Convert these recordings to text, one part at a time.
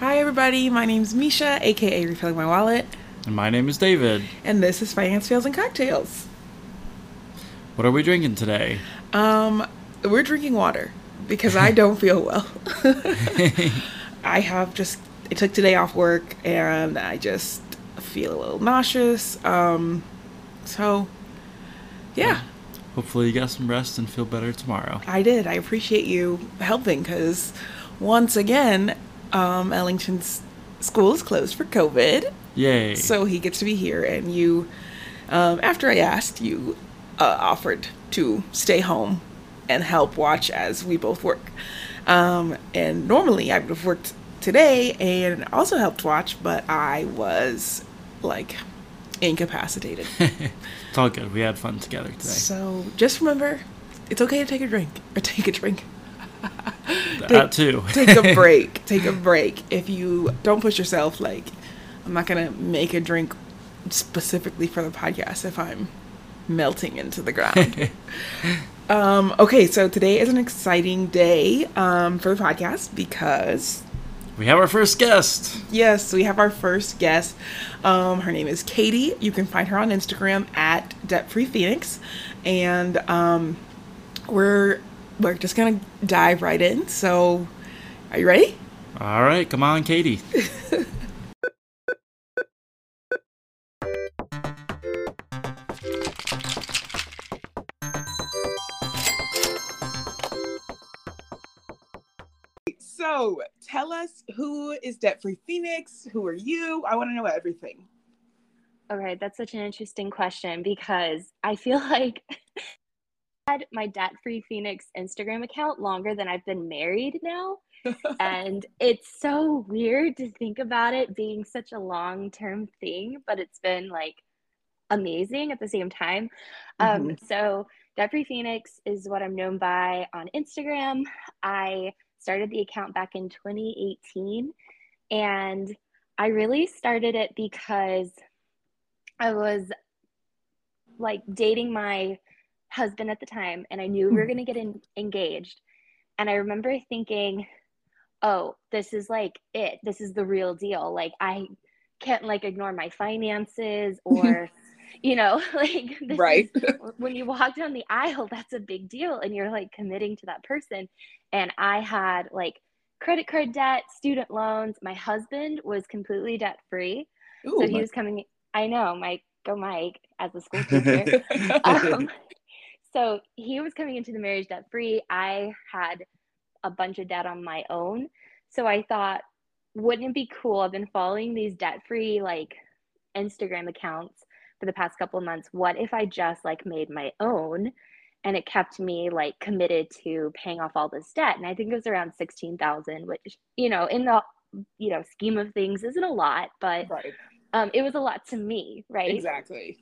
Hi, everybody. My name's Mesha, aka Refilling My Wallet, And my name is David. and this is Finance Fails and Cocktails. What are we drinking today? Um, we're drinking water because I don't feel well. I have just I took today off work and I just feel a little nauseous. Um, so yeah, Hopefully you got some rest and feel better tomorrow. I did. I appreciate you helping because once again, um, Ellington's school is closed for COVID. Yay. So he gets to be here, and you, um, after I asked, you uh, offered to stay home and help watch as we both work. Um, and normally I would have worked today and also helped watch, but I was like incapacitated. it's all good. We had fun together today. so just remember, it's okay to take a drink or take a drink. That too. take a break. Take a break. If you don't push yourself, like, I'm not gonna make a drink specifically for the podcast if I'm melting into the ground. um, okay, so today is an exciting day um, for the podcast because we have our first guest. yes, we have our first guest. Um, her name is Katie. You can find her on Instagram at Debt Free Phoenix, and um, we're we're just gonna dive right in. So, are you ready? All right, come on, Katie. So tell us who is Debt Free Phoenix? Who are you? I want to know everything. Okay, that's such an interesting question because I feel like I had my debt free Phoenix Instagram account longer than I've been married now. and it's so weird to think about it being such a long term thing, but it's been like amazing at the same time. Um, so, Debt Free Phoenix is what I'm known by on Instagram. I started the account back in 2018 and I really started it because I was like dating my husband at the time and I knew we were going to get in, engaged. And I remember thinking, oh, this is like it. This is the real deal. Like I can't like ignore my finances or you know, like this Right. is- when you walk down the aisle, that's a big deal and you're like committing to that person. And I had like credit card debt, student loans. My husband was completely debt free. So he was coming. I know, Mike. Go, Mike, as a school teacher. um, so he was coming into the marriage debt free. I had a bunch of debt on my own. So I thought, wouldn't it be cool? I've been following these debt free like Instagram accounts for the past couple of months. What if I just like made my own? And it kept me like committed to paying off all this debt. And I think it was around 16,000, which, you know, in the, you know, scheme of things isn't a lot, but right. um, it was a lot to me, right? Exactly.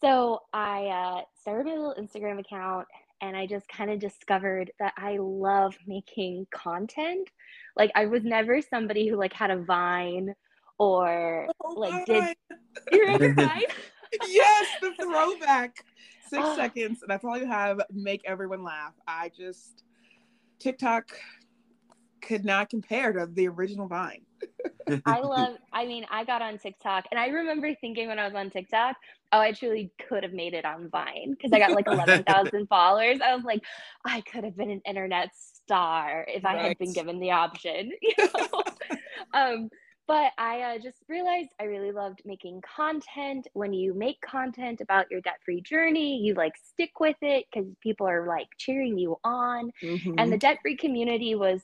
So I uh, started my little Instagram account and I just kind of discovered that I love making content. Like I was never somebody who like had a Vine or Oh like did you remember Vine? yes, the throwback. Six Oh. seconds. That's all you have. Make everyone laugh. I just TikTok could not compare to the original Vine. I love I mean I got on TikTok and I remember thinking when I was on TikTok, oh I truly could have made it on Vine because I got like 11,000 followers. I was like I could have been an internet star if I had been given the option. You know? um but I uh, just realized I really loved making content. When you make content about your debt free journey, you like stick with it because people are like cheering you on and Mm-hmm. the debt free community was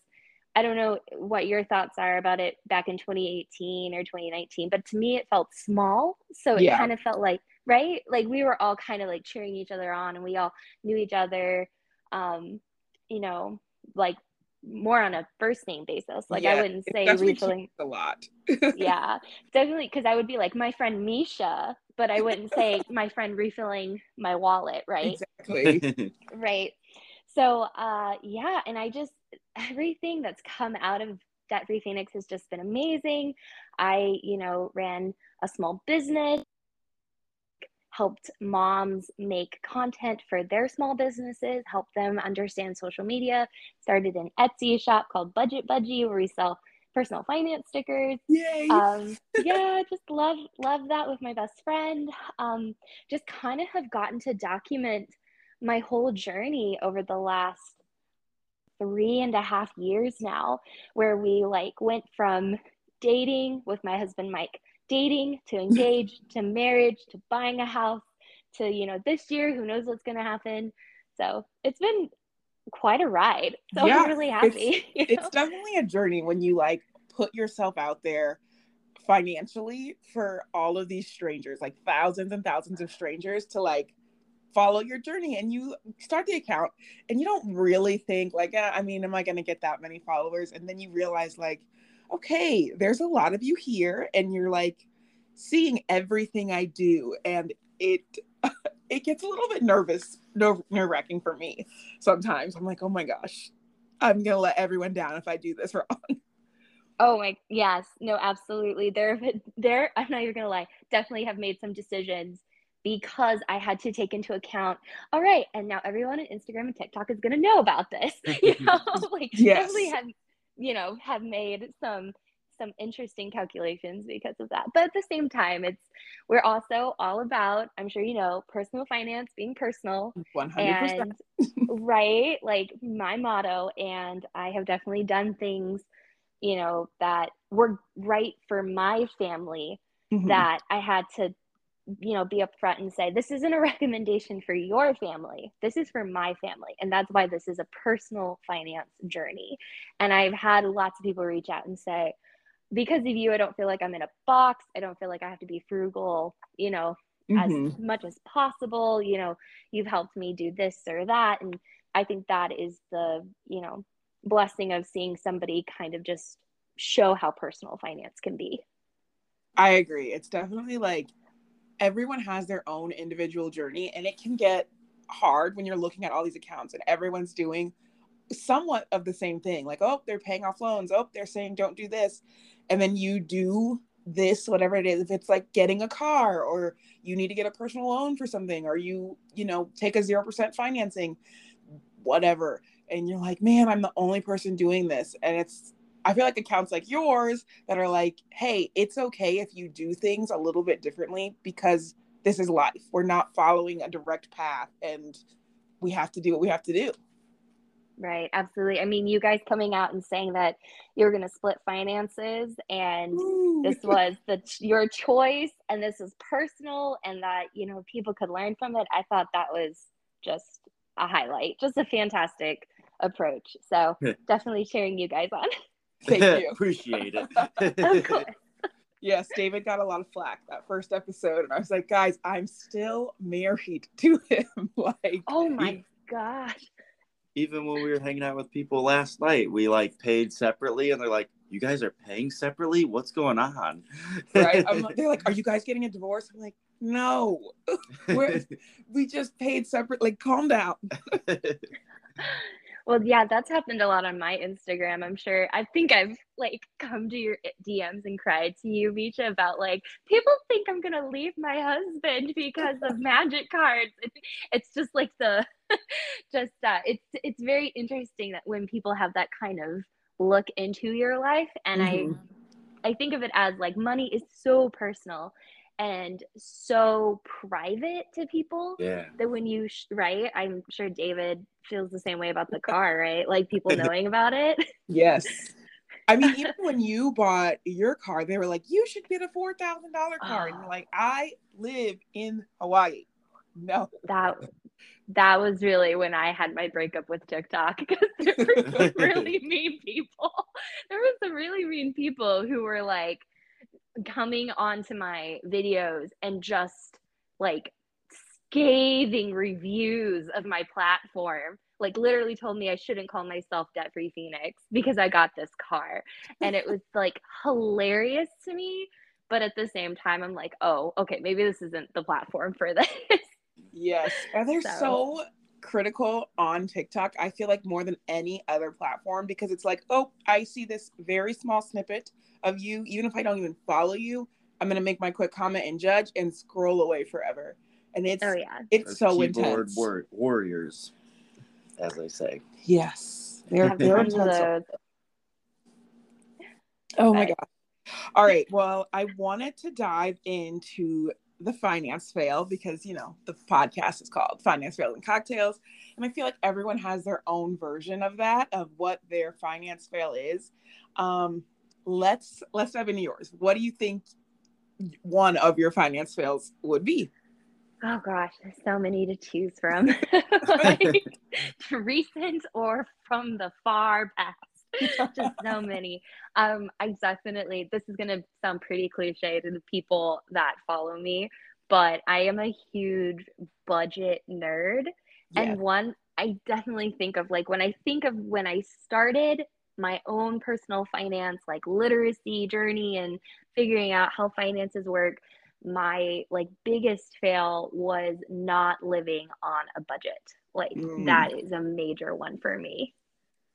i don't know what your thoughts are about it back in 2018 or 2019 but to me it felt small so it Yeah. kind of felt like right like we were all kind of like cheering each other on and we all knew each other um you know like more on a first name basis like i wouldn't say definitely refilling a lot. yeah definitely because i would be like my friend mesha but i wouldn't say my friend refilling my wallet right Exactly. right so uh yeah and i just everything that's come out of debt free phoenix has just been amazing i you know ran a small business helped moms make content for their small businesses, helped them understand social media. Started an Etsy shop called Budget Budgie where we sell personal finance stickers. Yay! Um, yeah, just love love that with my best friend. Um, just kind of have gotten to document my whole journey over the last three and a half years now, where we like went from dating with my husband Mike, dating to engage to marriage to buying a house to you know this year who knows what's going to happen. So it's been quite a ride. So Yeah, i'm really happy you it's definitely a journey when you like put yourself out there financially for all of these strangers, like thousands and thousands of strangers to like follow your journey and you start the account and you don't really think like eh, i mean am i going to get that many followers? And then you realize like okay there's a lot of you here and you're like seeing everything i do and it it gets a little bit nervous nerve wracking for me sometimes. I'm like oh my gosh i'm going to let everyone down if i do this wrong. Oh my yes no absolutely. There there i'm not even gonna lie definitely have made some decisions because i had to take into account all right and now everyone on instagram and tiktok is gonna know about this you know like Yes. definitely have you know have made some some interesting calculations because of that but at the same time it's we're also all about i'm sure you know personal finance being personal 100% and right like my motto and i have definitely done things you know that were right for my family Mhm. that i had to you know be upfront and say this isn't a recommendation for your family. This is for my family. And that's why this is a personal finance journey. And i've had lots of people reach out and say because of you i don't feel like i'm in a box. I don't feel like i have to be frugal you know Mhm. as much as possible. You know you've helped me do this or that. And i think that is the you know blessing of seeing somebody kind of just show how personal finance can be. I agree. It's definitely like everyone has their own individual journey, and it can get hard when you're looking at all these accounts and everyone's doing somewhat of the same thing. Like, oh, they're paying off loans. Oh, they're saying don't do this. And then you do this, whatever it is. If it's like getting a car or you need to get a personal loan for something or you, you know, take a 0% financing, whatever. And you're like, man, I'm the only person doing this. And it's, I feel like accounts like yours that are like, hey, it's okay if you do things a little bit differently because this is life. We're not following a direct path and we have to do what we have to do. right absolutely. I mean you guys coming out and saying that you're going to split finances and this was the your choice and this is personal and that you know people could learn from it i thought that was just a highlight just a fantastic approach. So definitely cheering you guys on Thank you. Appreciate of it. course yes, David got a lot of flack that first episode. And I was like, guys, I'm still married to him. like, oh my gosh Even when we were hanging out with people last night, we like paid separately, and they're like, "You guys are paying separately? What's going on?" right? I'm, they're like, are you guys getting a divorce? I'm like, no, we're, we just paid separate. Like, calm down. Well, yeah, that's happened a lot on my Instagram. I'm sure. I think I've like come to your DMs and cried to you, Mesha, about like people think I'm gonna leave my husband because of magic cards. It's, it's just like the, just uh, it's it's very interesting that when people have that kind of look into your life, and Mhm. I I think of it as like money is so personal and so private to people yeah. that when you sh- right i'm sure david feels the same way about the car right like people knowing about it Yes. I mean, even when you bought your car, they were like, you should get a $4,000 car. And you're like, I live in Hawaii. No. that that was really when i had my breakup with tiktok because there were some really mean people there were some really mean people who were like coming onto my videos and just like scathing reviews of my platform like literally told me i shouldn't call myself debt free phoenix because i got this car and it was like hilarious to me but at the same time i'm like oh okay maybe this isn't the platform for this Yes. And they're So- so critical on TikTok. I feel like more than any other platform because it's like, oh, I see this very small snippet of you. Even if I don't even follow you, I'm going to make my quick comment and judge and scroll away forever. And it's, oh yeah it's so intense. war- warriors, as they say. Yes. They're, they're tons of intense. Oh my god. All right. Well, I wanted to dive into the finance fail because you know the podcast is called Finance Fail and Cocktails, and I feel like everyone has their own version of that of what their finance fail is. Um, let's let's dive into yours. What do you think one of your finance fails would be? Oh gosh, there's so many to choose from. like, recent or from the far past. Just so many. Um, I definitely this is gonna sound pretty cliche to the people that follow me, but I am a huge budget nerd. And one I definitely think of like when I think of when I started my own personal finance like literacy journey and figuring out how finances work, my like biggest fail was not living on a budget. Like Mm. that is a major one for me.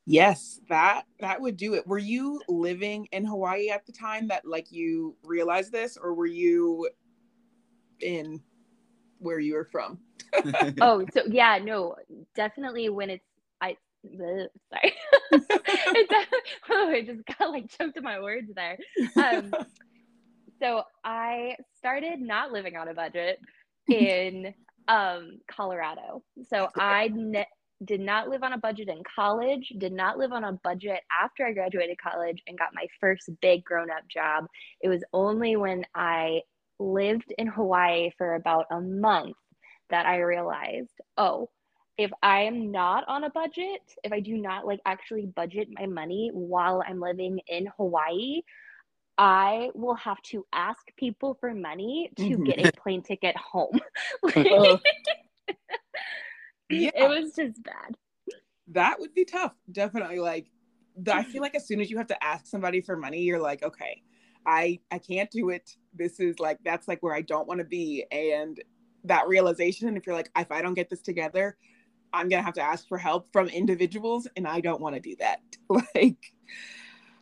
Yes, that that would do it. Were you living in Hawaii at the time that like you realized this, or were you in where you were from? Oh, so yeah, no, definitely when it's I bleh, sorry. it, def- oh, I just got like choked in my words there. Um, so I started not living on a budget in um, Colorado. So I ne- did not live on a budget in college, did not live on a budget after I graduated college and got my first big grown up job. It was only when I lived in Hawaii for about a month that I realized, oh, if I am not on a budget, if I do not like actually budget my money while I'm living in Hawaii, I will have to ask people for money to get a plane ticket home. Ugh. Yeah. It was just bad. that would be tough. Definitely. Like, I feel like as soon as you have to ask somebody for money, you're like, okay, I I can't do it. This is like that's like where I don't want to be, and that realization. If you're like, if I don't get this together, I'm gonna have to ask for help from individuals, and I don't want to do that. Like,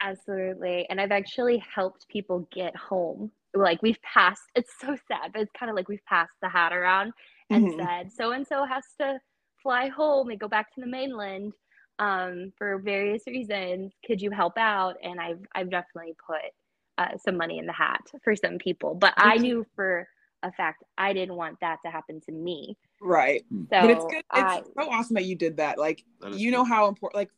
Absolutely. And I've actually helped people get home. Like we've passed, it's so sad, but it's kind of like we've passed the hat around and Mhm. said, so and so has to fly home and go back to the mainland um, for various reasons. Could you help out? And I've I've definitely put uh, some money in the hat for some people, but I knew for a fact I didn't want that to happen to me. right. So but it's good. It's I, so awesome that you did that. Like, That is you know cool. how important. Like,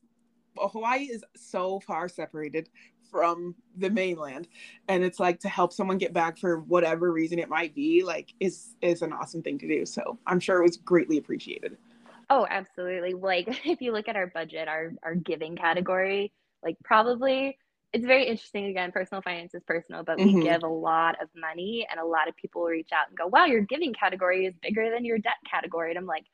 Hawaii is so far separated from the mainland, and it's like to help someone get back for whatever reason it might be. Like, is is an awesome thing to do. So I'm sure it was greatly appreciated. Oh, absolutely. Like if you look at our budget, our our giving category, like probably it's very interesting again, personal finance is personal, but we Mhm. give a lot of money and a lot of people reach out and go, "Wow, your giving category is bigger than your debt category." And I'm like,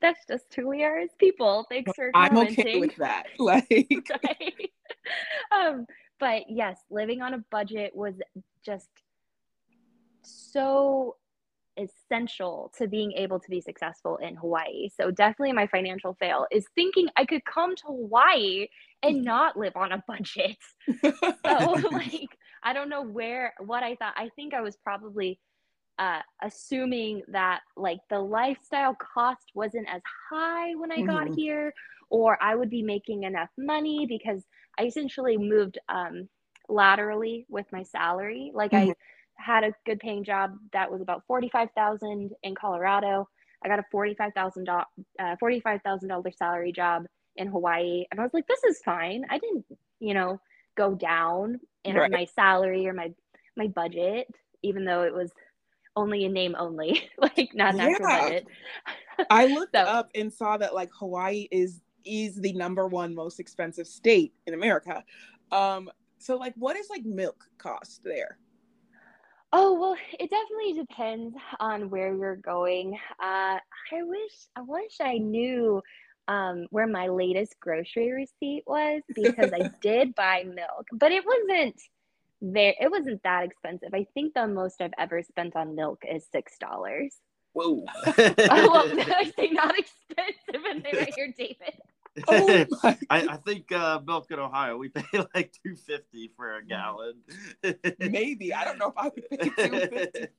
that's just who we are as people. Thanks for I'm commenting. okay with that. Like, right? um, but yes, living on a budget was just so essential to being able to be successful in Hawaii. So definitely my financial fail is thinking I could come to Hawaii and not live on a budget. So like I don't know where what I thought. I think I was probably uh, assuming that like the lifestyle cost wasn't as high when I got Mhm. here, or I would be making enough money because I essentially moved um, laterally with my salary. Like I Mhm. Had a good paying job that was about forty five thousand in Colorado. I got a forty five thousand uh, forty five thousand dollar salary job in Hawaii, and I was like, this is fine. I didn't, you know, go down in Right. my salary or my my budget, even though it was only in name only, like not an actual Yeah. budget. I looked So- up and saw that like Hawaii is is the number one most expensive state in America. Um, so like, what is like milk cost there? Oh, well, it definitely depends on where you're going. Uh, I wish I wish I knew um, where my latest grocery receipt was because I did buy milk, but it wasn't there. It wasn't that expensive. I think the most I've ever spent on milk is six dollars. Whoa. Oh, well, I say not expensive, and they right here, David. Oh I, I think uh, milk in Ohio we pay like two fifty for a gallon. Maybe I don't know if I would pay two fifty.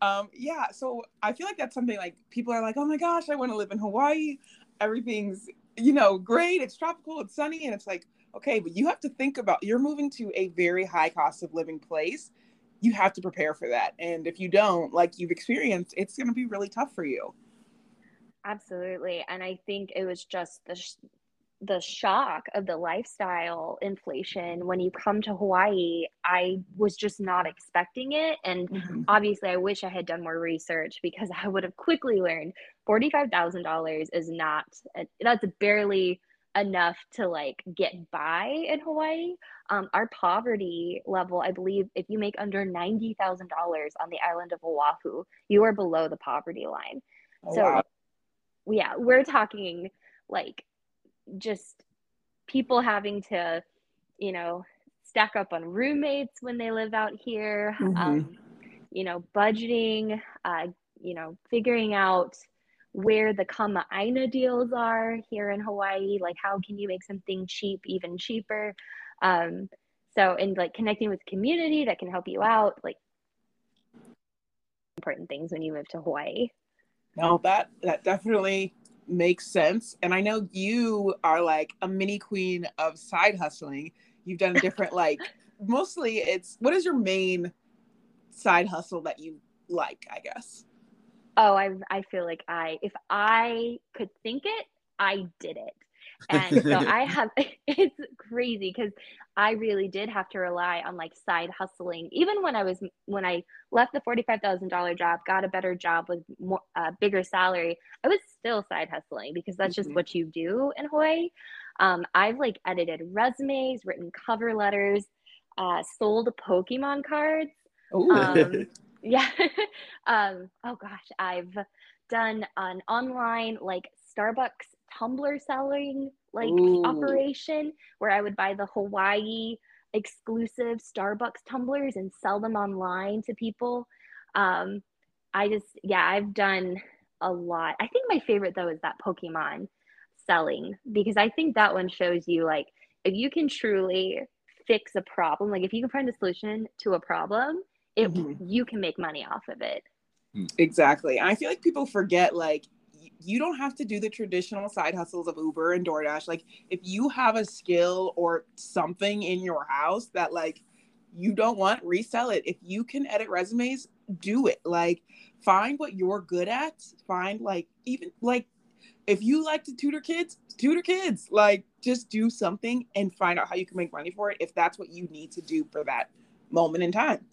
Um, yeah, so I feel like that's something like people are like, oh my gosh, I want to live in Hawaii. Everything's you know great. It's tropical. It's sunny, and it's like, okay, but you have to think about you're moving to a very high cost of living place. You have to prepare for that. And if you don't, like you've experienced, it's going to be really tough for you. Absolutely. And I think it was just the the shock of the lifestyle inflation when you come to Hawaii, I was just not expecting it. And mm-hmm. obviously, I wish I had done more research because I would have quickly learned $45,000 is not, that's barely enough to like get by in Hawaii. Um, our poverty level, I believe, if you make under $90,000 on the island of Oahu, you are below the poverty line. Oh, so, wow. Yeah, we're talking like just people having to, you know, stack up on roommates when they live out here, mm-hmm. um, you know, budgeting, uh, you know, figuring out where the kama'aina deals are here in Hawaii. Like, how can you make something cheap even cheaper? Um, so, and like connecting with community that can help you out, like important things when you move to Hawaii. No, that that definitely makes sense. And I know you are like a mini queen of side hustling. You've done different like mostly it's what is your main side hustle that you like, I guess? Oh, I I feel like I if I could think it, I did it and so i have it's crazy because i really did have to rely on like side hustling. Even when i was when i left the $45000 job got a better job with more uh, bigger salary i was still side hustling because that's just mm-hmm. what you do in hawaii. Um, i've like edited resumes written cover letters uh, sold pokemon cards. Um, yeah. Um, oh gosh i've done an online like starbucks tumbler selling like Ooh. operation where I would buy the Hawaii exclusive Starbucks tumblers and sell them online to people. Um, I just, yeah, I've done a lot. I think my favorite though is that Pokemon selling because I think that one shows you like if you can truly fix a problem, like if you can find a solution to a problem, it mm-hmm. you can make money off of it. Exactly. And I feel like people forget like you don't have to do the traditional side hustles of Uber and DoorDash. Like if you have a skill or something in your house that like you don't want, resell it. If you can edit resumes, do it. Like find what you're good at. Find like even like if you like to tutor kids, tutor kids. Like just do something and find out how you can make money for it if that's what you need to do for that moment in time.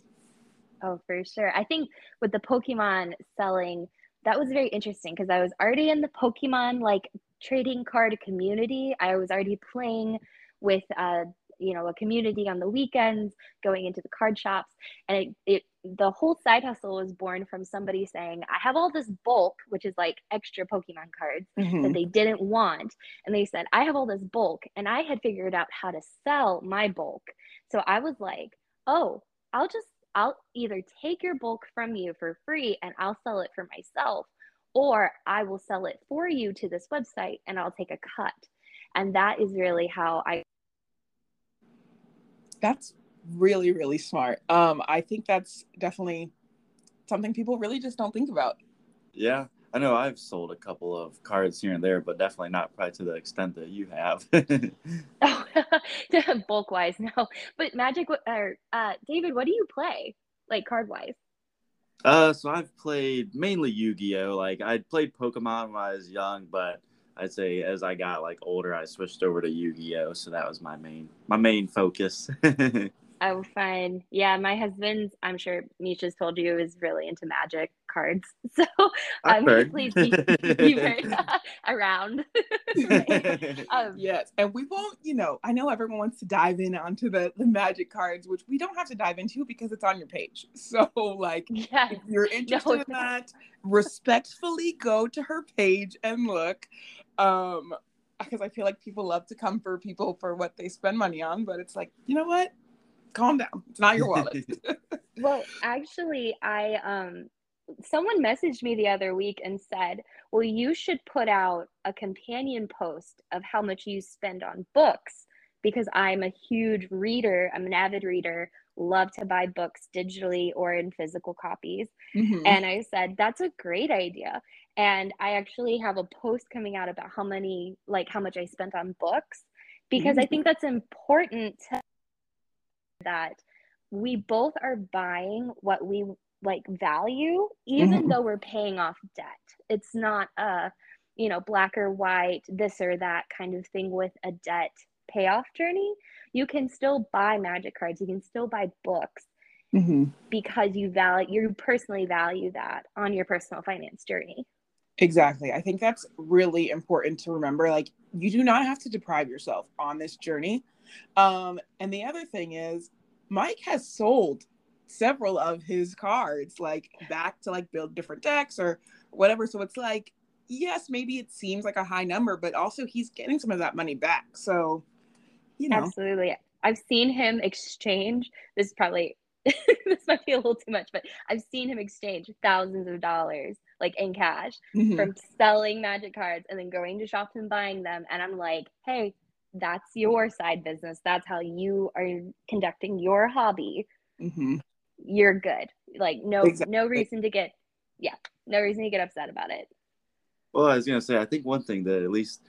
Oh, for sure. I think with the Pokemon selling that was very interesting because I was already in the Pokemon like trading card community. I was already playing with uh, you know a community on the weekends, going into the card shops, and it, it the whole side hustle was born from somebody saying, "I have all this bulk, which is like extra Pokemon cards mm-hmm. that they didn't want," and they said, "I have all this bulk," and I had figured out how to sell my bulk, so I was like, "Oh." I'll just I'll either take your bulk from you for free and I'll sell it for myself, or I will sell it for you to this website and I'll take a cut. And that is really how I. That's really, really smart. Um, I think that's definitely something people really just don't think about. Yeah. I know I've sold a couple of cards here and there, but definitely not probably to the extent that you have. oh, bulk wise, no. But Magic, or uh, David, what do you play, like card wise? Uh, so I've played mainly Yu-Gi-Oh. Like I played Pokemon when I was young, but I'd say as I got like older, I switched over to Yu-Gi-Oh. So that was my main my main focus. Oh, fun. Yeah, my husband, I'm sure Mesha's told you, is really into magic cards. So I'm um, pleased you heard around. um, yes. And we won't, you know, I know everyone wants to dive in onto the, the magic cards, which we don't have to dive into because it's on your page. So, like, yes. if you're interested no, in that, respectfully go to her page and look. Um, because I feel like people love to come for people for what they spend money on, but it's like, you know what? calm down. It's not your wallet. well, actually, I um someone messaged me the other week and said, "Well, you should put out a companion post of how much you spend on books because I'm a huge reader. I'm an avid reader, love to buy books digitally or in physical copies." Mm-hmm. And I said, "That's a great idea." And I actually have a post coming out about how many like how much I spent on books because Mm. I think that's important to that we both are buying what we like value even Mhm. though we're paying off debt. It's not a, you know, black or white, this or that kind of thing with a debt payoff journey. You can still buy magic cards, you can still buy books hmm because you value you personally value that on your personal finance journey. Exactly. I think that's really important to remember. Like, you do not have to deprive yourself on this journey. Um, and the other thing is, Mike has sold several of his cards, like back to like build different decks or whatever. So it's like, yes, maybe it seems like a high number, but also he's getting some of that money back. So, you know, Absolutely. I've seen him exchange. This is probably this might be a little too much, but I've seen him exchange thousands of dollars like in cash Mhm. from selling magic cards and then going to shops and buying them. And I'm like, hey, that's your side business. That's how you are conducting your hobby. Mhm. You're good. Like no Exactly. no reason to get yeah, no reason to get upset about it. Well, I was gonna say, I think one thing that at least,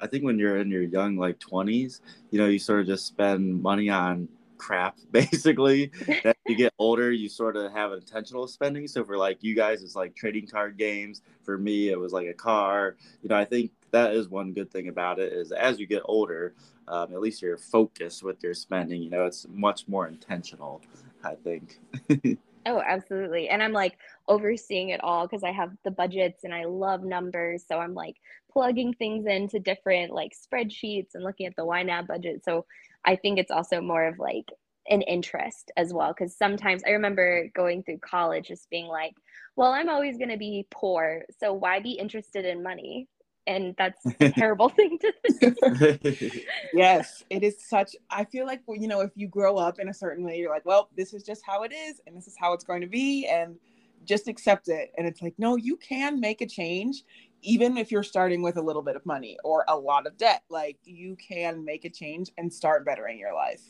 I think when you're in your young like twenties, you know, you sort of just spend money on crap basically. that you get older, you sort of have intentional spending. So for like you guys, it's like trading card games. For me, it was like a car. You know, I think that is one good thing about it is as you get older, um, at least you're focused with your spending. You know, it's much more intentional. I think. Oh, absolutely. And I'm like overseeing it all because I have the budgets and I love numbers. So I'm like plugging things into different like spreadsheets and looking at the YNAB budget. So I think it's also more of like an interest as well. Because sometimes I remember going through college just being like, well, I'm always going to be poor. So why be interested in money? And that's a terrible thing to think. yes, it is such. I feel like you know, if you grow up in a certain way, you're like, well, this is just how it is, and this is how it's going to be, and just accept it. And it's like, no, you can make a change, even if you're starting with a little bit of money or a lot of debt. Like you can make a change and start bettering your life.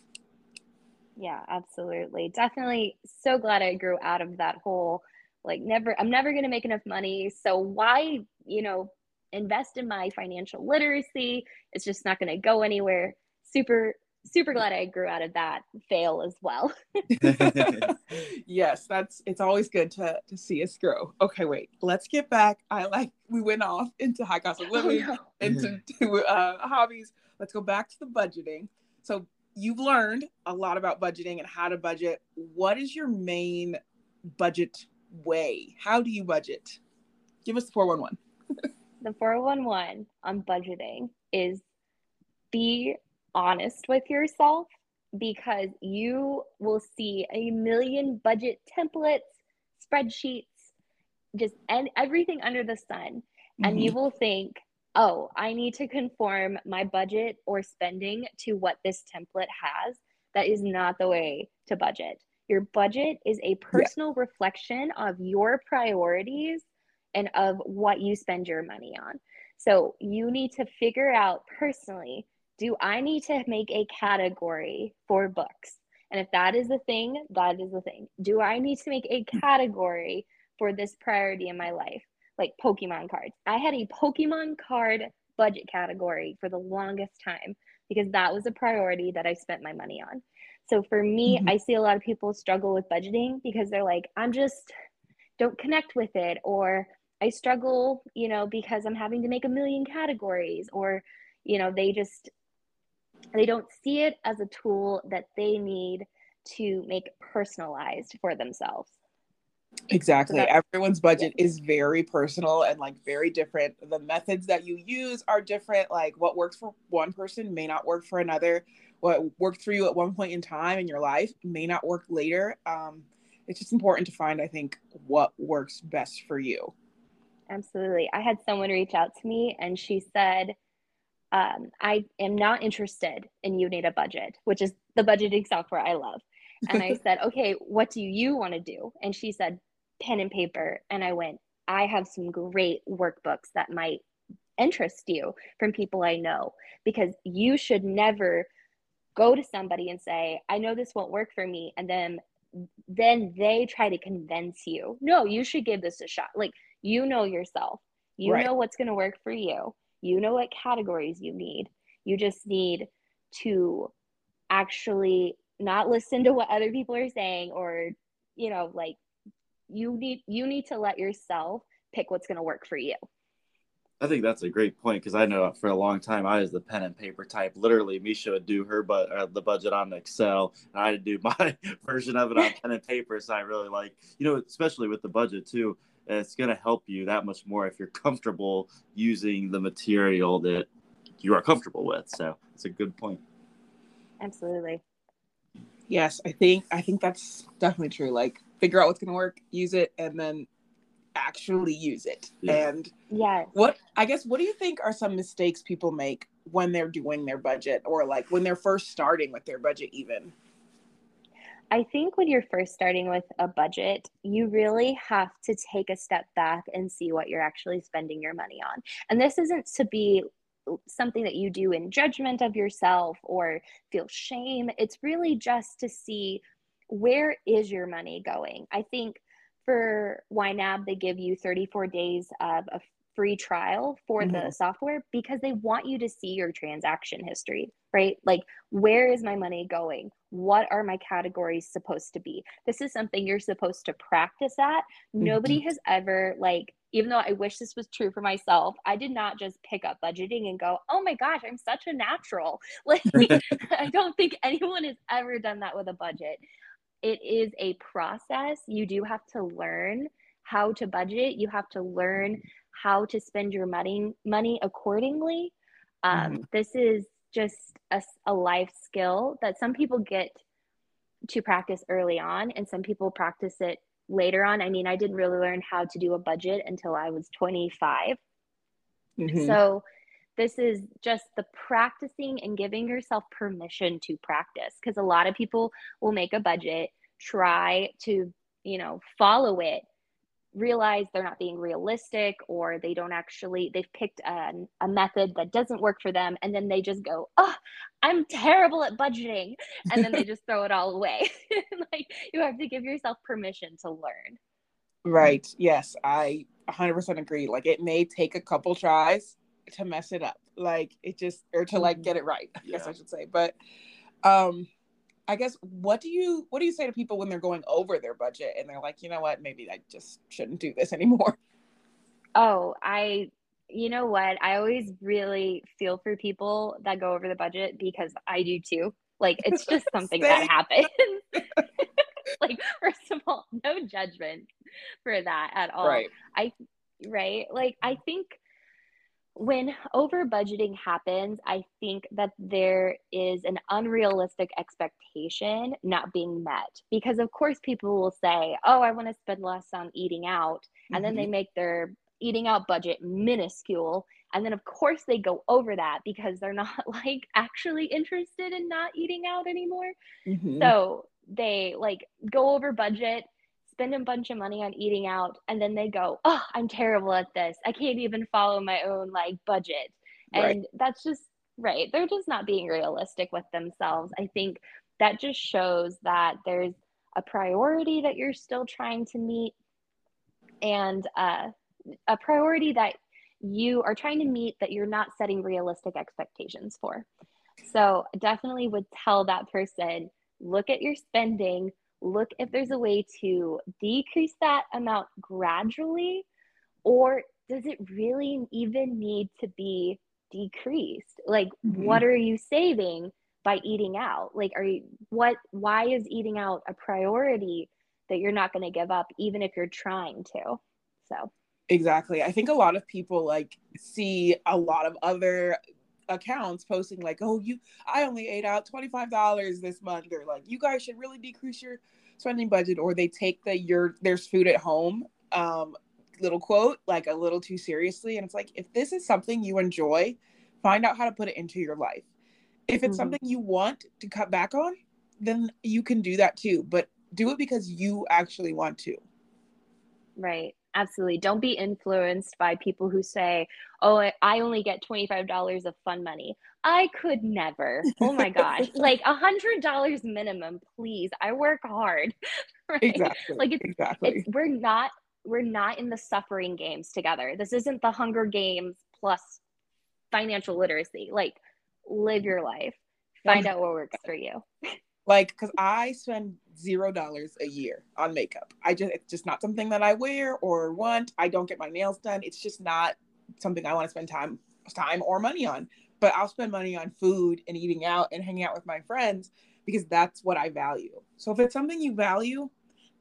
Yeah, absolutely. Definitely so glad I grew out of that whole like never I'm never going to make enough money, so why, you know, invest in my financial literacy? It's just not going to go anywhere. Super super glad I grew out of that fail as well. yes, that's it's always good to to see us grow. Okay, wait, let's get back. I like we went off into high cost of Oh, living. no. into to, uh, hobbies. Let's go back to the budgeting. So you've learned a lot about budgeting and how to budget. What is your main budget way? How do you budget? Give us the 411. The 411 on budgeting is be honest with yourself because you will see a million budget templates, spreadsheets, just and everything under the sun. And you mm-hmm. will think, oh, I need to conform my budget or spending to what this template has. That is not the way to budget. Your budget is a personal reflection of your priorities and of what you spend your money on. So you need to figure out personally do I need to make a category for books? And if that is the thing, that is the thing. Do I need to make a category for this priority in my life? Like Pokemon cards. I had a Pokemon card budget category for the longest time because that was a priority that I spent my money on. So for me, Mhm. I see a lot of people struggle with budgeting because they're like, I'm just don't connect with it or I struggle, you know, because I'm having to make a million categories or you know, they just they don't see it as a tool that they need to make personalized for themselves. Exactly. So Everyone's budget is very personal and like very different. The methods that you use are different. Like what works for one person may not work for another. What worked for you at one point in time in your life may not work later. Um, it's just important to find, I think, what works best for you. Absolutely. I had someone reach out to me and she said, um, I am not interested in You Need a Budget, which is the budgeting software I love. And I said, okay, what do you want to do? And she said, pen and paper. And I went, I have some great workbooks that might interest you from people I know because you should never go to somebody and say, I know this won't work for me. And then then they try to convince you. No, you should give this a shot. Like you know yourself. You Right. know what's going to work for you. You know what categories you need. You just need to actually not listen to what other people are saying or you know like you need you need to let yourself pick what's going to work for you I think that's a great point because I know for a long time I was the pen and paper type. Literally, Mesha would do her but uh, the budget on Excel, and I would do my version of it on pen and paper. So I really like, you know, especially with the budget too. It's going to help you that much more if you're comfortable using the material that you are comfortable with. So it's a good point. absolutely Yes, I think I think that's definitely true. Like figure out what's gonna work, use it, and then actually use it. Yeah. And yeah what I guess what do you think are some mistakes people make when they're doing their budget or like when they're first starting with their budget even? I think when you're first starting with a budget, you really have to take a step back and see what you're actually spending your money on. And this isn't to be something that you do in judgment of yourself or feel shame. It's really just to see where is your money going. I think for YNAB, they give you 34 days of a free trial for the Mhm. software because they want you to see your transaction history, right? Like, where is my money going? What are my categories supposed to be? This is something you're supposed to practice at. Nobody has ever, like, even though I wish this was true for myself, I did not just pick up budgeting and go, oh my gosh, I'm such a natural. Like, I don't think anyone has ever done that with a budget. It is a process. You do have to learn how to budget. You have to learn how to spend your money money accordingly. Um, This is just a, a life skill that some people get to practice early on, and some people practice it later on. I mean, I didn't really learn how to do a budget until I was 25. Mhm. So this is just the practicing and giving yourself permission to practice because a lot of people will make a budget, try to, you know, follow it, realize they're not being realistic or they don't actually they've picked a, a method that doesn't work for them and then they just go, "Oh, I'm terrible at budgeting." And then they just throw it all away. like you have to give yourself permission to learn. Right. Yes, I 100% agree. Like it may take a couple tries to mess it up. Like it just or to like Mhm. get it right, I guess I should say. But um I guess what do you what do you say to people when they're going over their budget and they're like, "You know what? Maybe I just shouldn't do this anymore." Oh, I, you know what? I always really feel for people that go over the budget because I do too. Like, it's just something that happens. like, first of all, no judgment for that at all. Right. I right? Like, I think when over budgeting happens, I think that there is an unrealistic expectation not being met. Because, of course, people will say, Oh, I want to spend less on eating out. And then they Mhm. make their eating out budget minuscule. And then, of course, they go over that because they're not like actually interested in not eating out anymore. Mhm. So they like go over budget, spend a bunch of money on eating out, and then they go, "Oh, I'm terrible at this. I can't even follow my own like budget." Right. And that's just right. They're just not being realistic with themselves. I think that just shows that there's a priority that you're still trying to meet and uh, a priority that you are trying to meet that you're not setting realistic expectations for. So definitely would tell that person look at your spending, look if there's a way to decrease that amount gradually, or does it really even need to be decreased? Like, Mhm. what are you saving by eating out? Like, are you what? Why is eating out a priority that you're not going to give up, even if you're trying to? So, Exactly. I think a lot of people like see a lot of other accounts posting like, "Oh, you I only ate out $25 this month." Or like, "You guys should really decrease your spending budget." Or they take the your there's food at home um little quote like a little too seriously and it's like if this is something you enjoy, find out how to put it into your life. If it's Mhm. something you want to cut back on, then you can do that too, but do it because you actually want to. right. Absolutely. Don't be influenced by people who say, oh, I- only get $25 of fun money. I could never. Oh my gosh. like a $100 minimum, please. I work hard. right? Exactly. Like it's, exactly. it's, we're not, we're not in the suffering games together. This isn't the Hunger Games plus financial literacy. Like live your life, Find out what works for you. Like, because I spend zero dollars a year on makeup. I just it's just not something that I wear or want. I don't get my nails done. It's just not something I want to spend time time or money on. But I'll spend money on food and eating out and hanging out with my friends because that's what I value. So if it's something you value,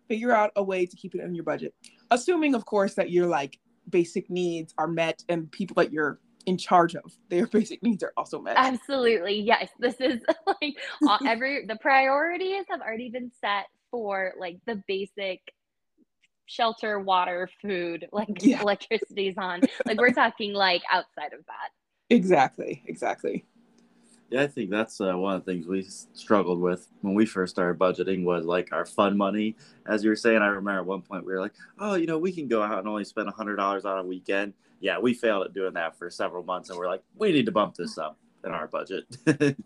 figure out a way to keep it in your budget. Assuming, of course, that your like basic needs are met and people that you're in charge of their basic needs are also met. Absolutely. Yes. This is like all, every the priorities have already been set for like the basic shelter, water, food, like yeah. electricity's on. Like we're talking like outside of that. Exactly. Exactly. Yeah, I think that's uh, one of the things we struggled with when we first started budgeting was like our fun money. As you were saying, I remember at one point we were like, "Oh, you know, we can go out and only spend a hundred dollars on a weekend." Yeah, we failed at doing that for several months, and we're like, "We need to bump this up in our budget."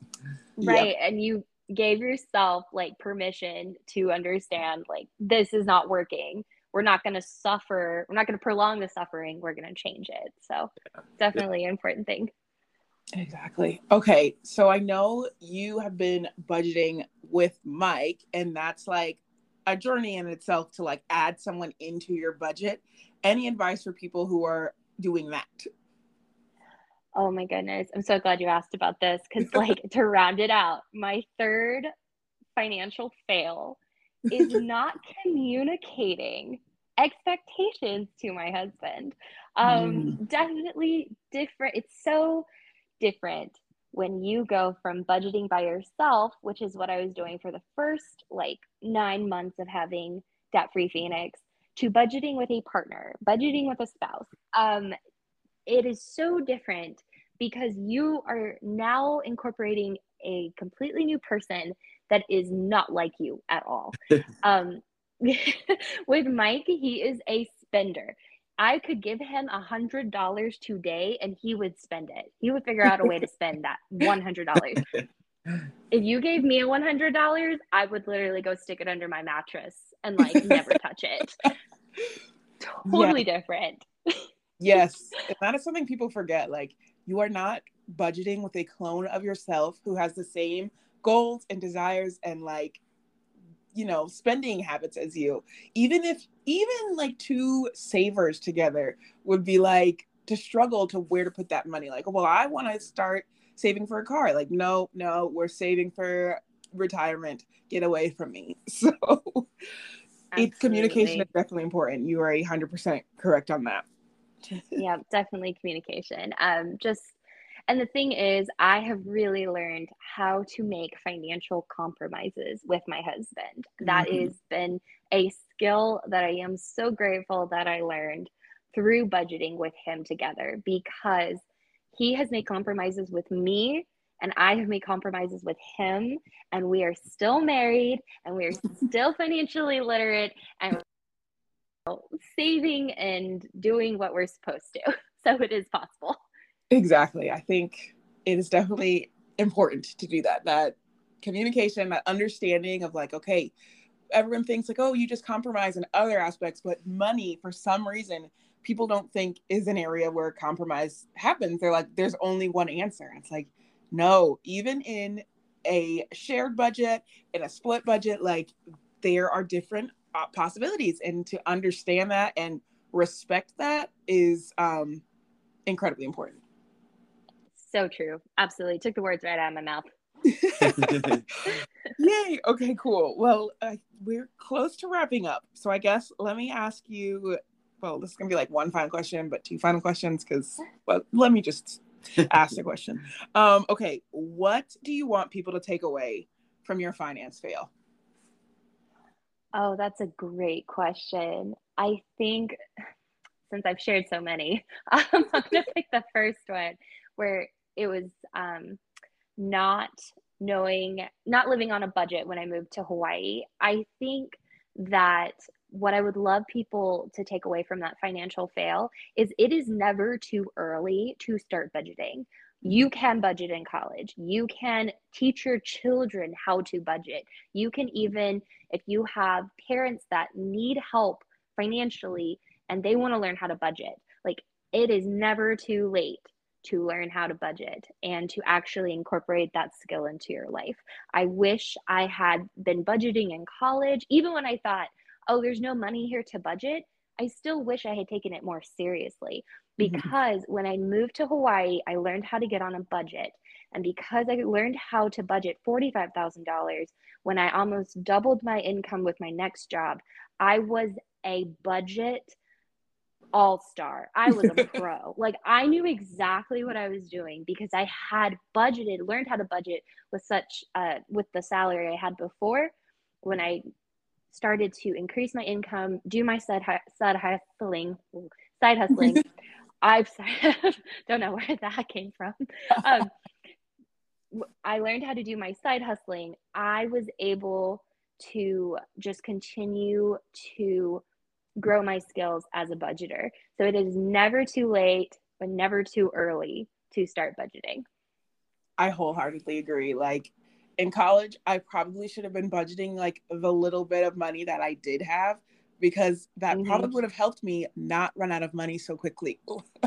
right, and you gave yourself like permission to understand like this is not working. We're not going to suffer. We're not going to prolong the suffering. We're going to change it. So, yeah. definitely yeah. an important thing. Exactly. Okay. So I know you have been budgeting with Mike, and that's like a journey in itself to like add someone into your budget. Any advice for people who are doing that? Oh my goodness. I'm so glad you asked about this because, like, to round it out, my third financial fail is not communicating expectations to my husband. Um, mm. Definitely different. It's so different when you go from budgeting by yourself, which is what I was doing for the first like nine months of having Debt Free Phoenix, to budgeting with a partner, budgeting with a spouse. Um, it is so different because you are now incorporating a completely new person that is not like you at all. um, with Mike, he is a spender. I could give him a hundred dollars today and he would spend it. He would figure out a way to spend that one hundred dollars. if you gave me a one hundred dollars, I would literally go stick it under my mattress and like never touch it. Totally yeah. different. yes. And that is something people forget. Like you are not budgeting with a clone of yourself who has the same goals and desires and like you know spending habits as you even if even like two savers together would be like to struggle to where to put that money like well i want to start saving for a car like no no we're saving for retirement get away from me so it, communication is definitely important you are 100% correct on that yeah definitely communication um just and the thing is, I have really learned how to make financial compromises with my husband. That mm-hmm. has been a skill that I am so grateful that I learned through budgeting with him together because he has made compromises with me and I have made compromises with him, and we are still married and we are still financially literate and saving and doing what we're supposed to. So it is possible. Exactly. I think it is definitely important to do that. That communication, that understanding of like, okay, everyone thinks like, oh, you just compromise in other aspects, but money, for some reason, people don't think is an area where compromise happens. They're like, there's only one answer. And it's like, no, even in a shared budget, in a split budget, like there are different uh, possibilities. And to understand that and respect that is um, incredibly important. So true. Absolutely. Took the words right out of my mouth. Yay. Okay, cool. Well, uh, we're close to wrapping up. So I guess let me ask you well, this is going to be like one final question, but two final questions because, well, let me just ask the question. Um, okay, what do you want people to take away from your finance fail? Oh, that's a great question. I think since I've shared so many, um, I'm going to pick the first one where it was um, not knowing, not living on a budget when I moved to Hawaii. I think that what I would love people to take away from that financial fail is it is never too early to start budgeting. You can budget in college. You can teach your children how to budget. You can even, if you have parents that need help financially and they want to learn how to budget, like it is never too late to learn how to budget and to actually incorporate that skill into your life. I wish I had been budgeting in college, even when I thought, oh, there's no money here to budget. I still wish I had taken it more seriously Mm-hmm. because when I moved to Hawaii, I learned how to get on a budget. And because I learned how to budget $45,000 when I almost doubled my income with my next job, I was a budget all star. I was a pro. Like I knew exactly what I was doing because I had budgeted, learned how to budget with such uh with the salary I had before when I started to increase my income, do my side side hustling, side hustling. I've don't know where that came from. Um, I learned how to do my side hustling. I was able to just continue to grow my skills as a budgeter. So it is never too late, but never too early to start budgeting. I wholeheartedly agree. Like in college, I probably should have been budgeting like the little bit of money that I did have because that Mhm. probably would have helped me not run out of money so quickly.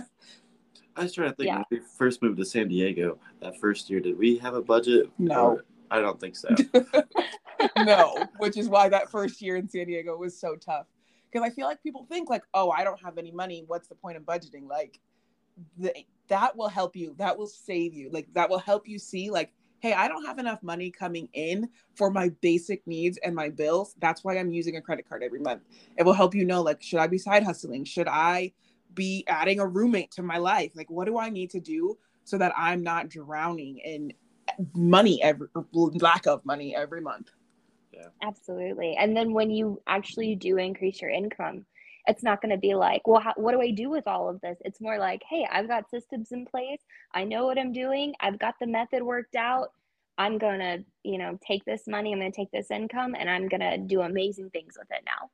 I was trying to think Yeah. when we first moved to San Diego that first year. Did we have a budget? No. Or- I don't think so. no, which is why that first year in San Diego was so tough. Because I feel like people think like, oh, I don't have any money. What's the point of budgeting? Like, the, that will help you. That will save you. Like, that will help you see like, hey, I don't have enough money coming in for my basic needs and my bills. That's why I'm using a credit card every month. It will help you know like, should I be side hustling? Should I be adding a roommate to my life? Like, what do I need to do so that I'm not drowning in money every lack of money every month? Absolutely. And then when you actually do increase your income, it's not going to be like, well, how, what do I do with all of this? It's more like, hey, I've got systems in place. I know what I'm doing. I've got the method worked out. I'm going to, you know, take this money, I'm going to take this income, and I'm going to do amazing things with it now.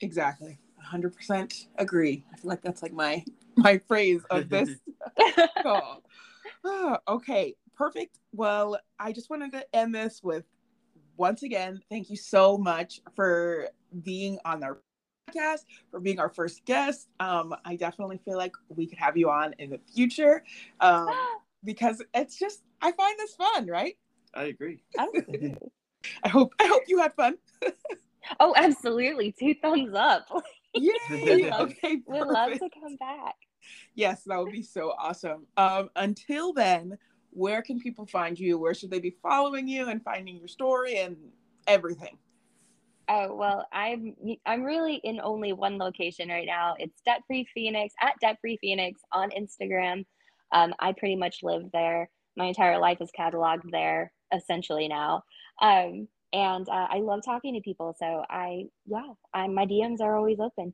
Exactly. 100% agree. I feel like that's like my my phrase of this. oh. Ah, okay, perfect. Well, I just wanted to end this with once again, thank you so much for being on our podcast, for being our first guest. Um, I definitely feel like we could have you on in the future um, because it's just I find this fun, right? I agree. I hope I hope you had fun. oh, absolutely. Two thumbs up. Yay! love- okay, We'd love to come back. Yes, that would be so awesome. Um, until then, where can people find you? Where should they be following you and finding your story and everything? Oh well, I'm I'm really in only one location right now. It's Debt Free Phoenix at Debt Free Phoenix on Instagram. Um, I pretty much live there. My entire life is cataloged there, essentially now. Um, and uh, I love talking to people. So I, yeah, I, my DMs are always open.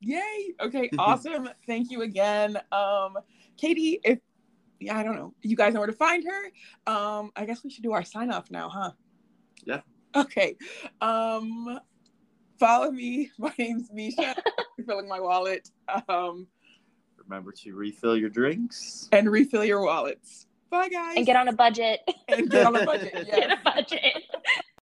Yay! Okay, awesome. Thank you again. Um, Katie, if yeah, I don't know, you guys know where to find her. Um, I guess we should do our sign off now, huh? Yeah. Okay. Um, follow me. My name's Mesha. Filling my wallet. Um, Remember to refill your drinks. and refill your wallets. Bye, guys. And get on a budget. and get on a budget. get a budget.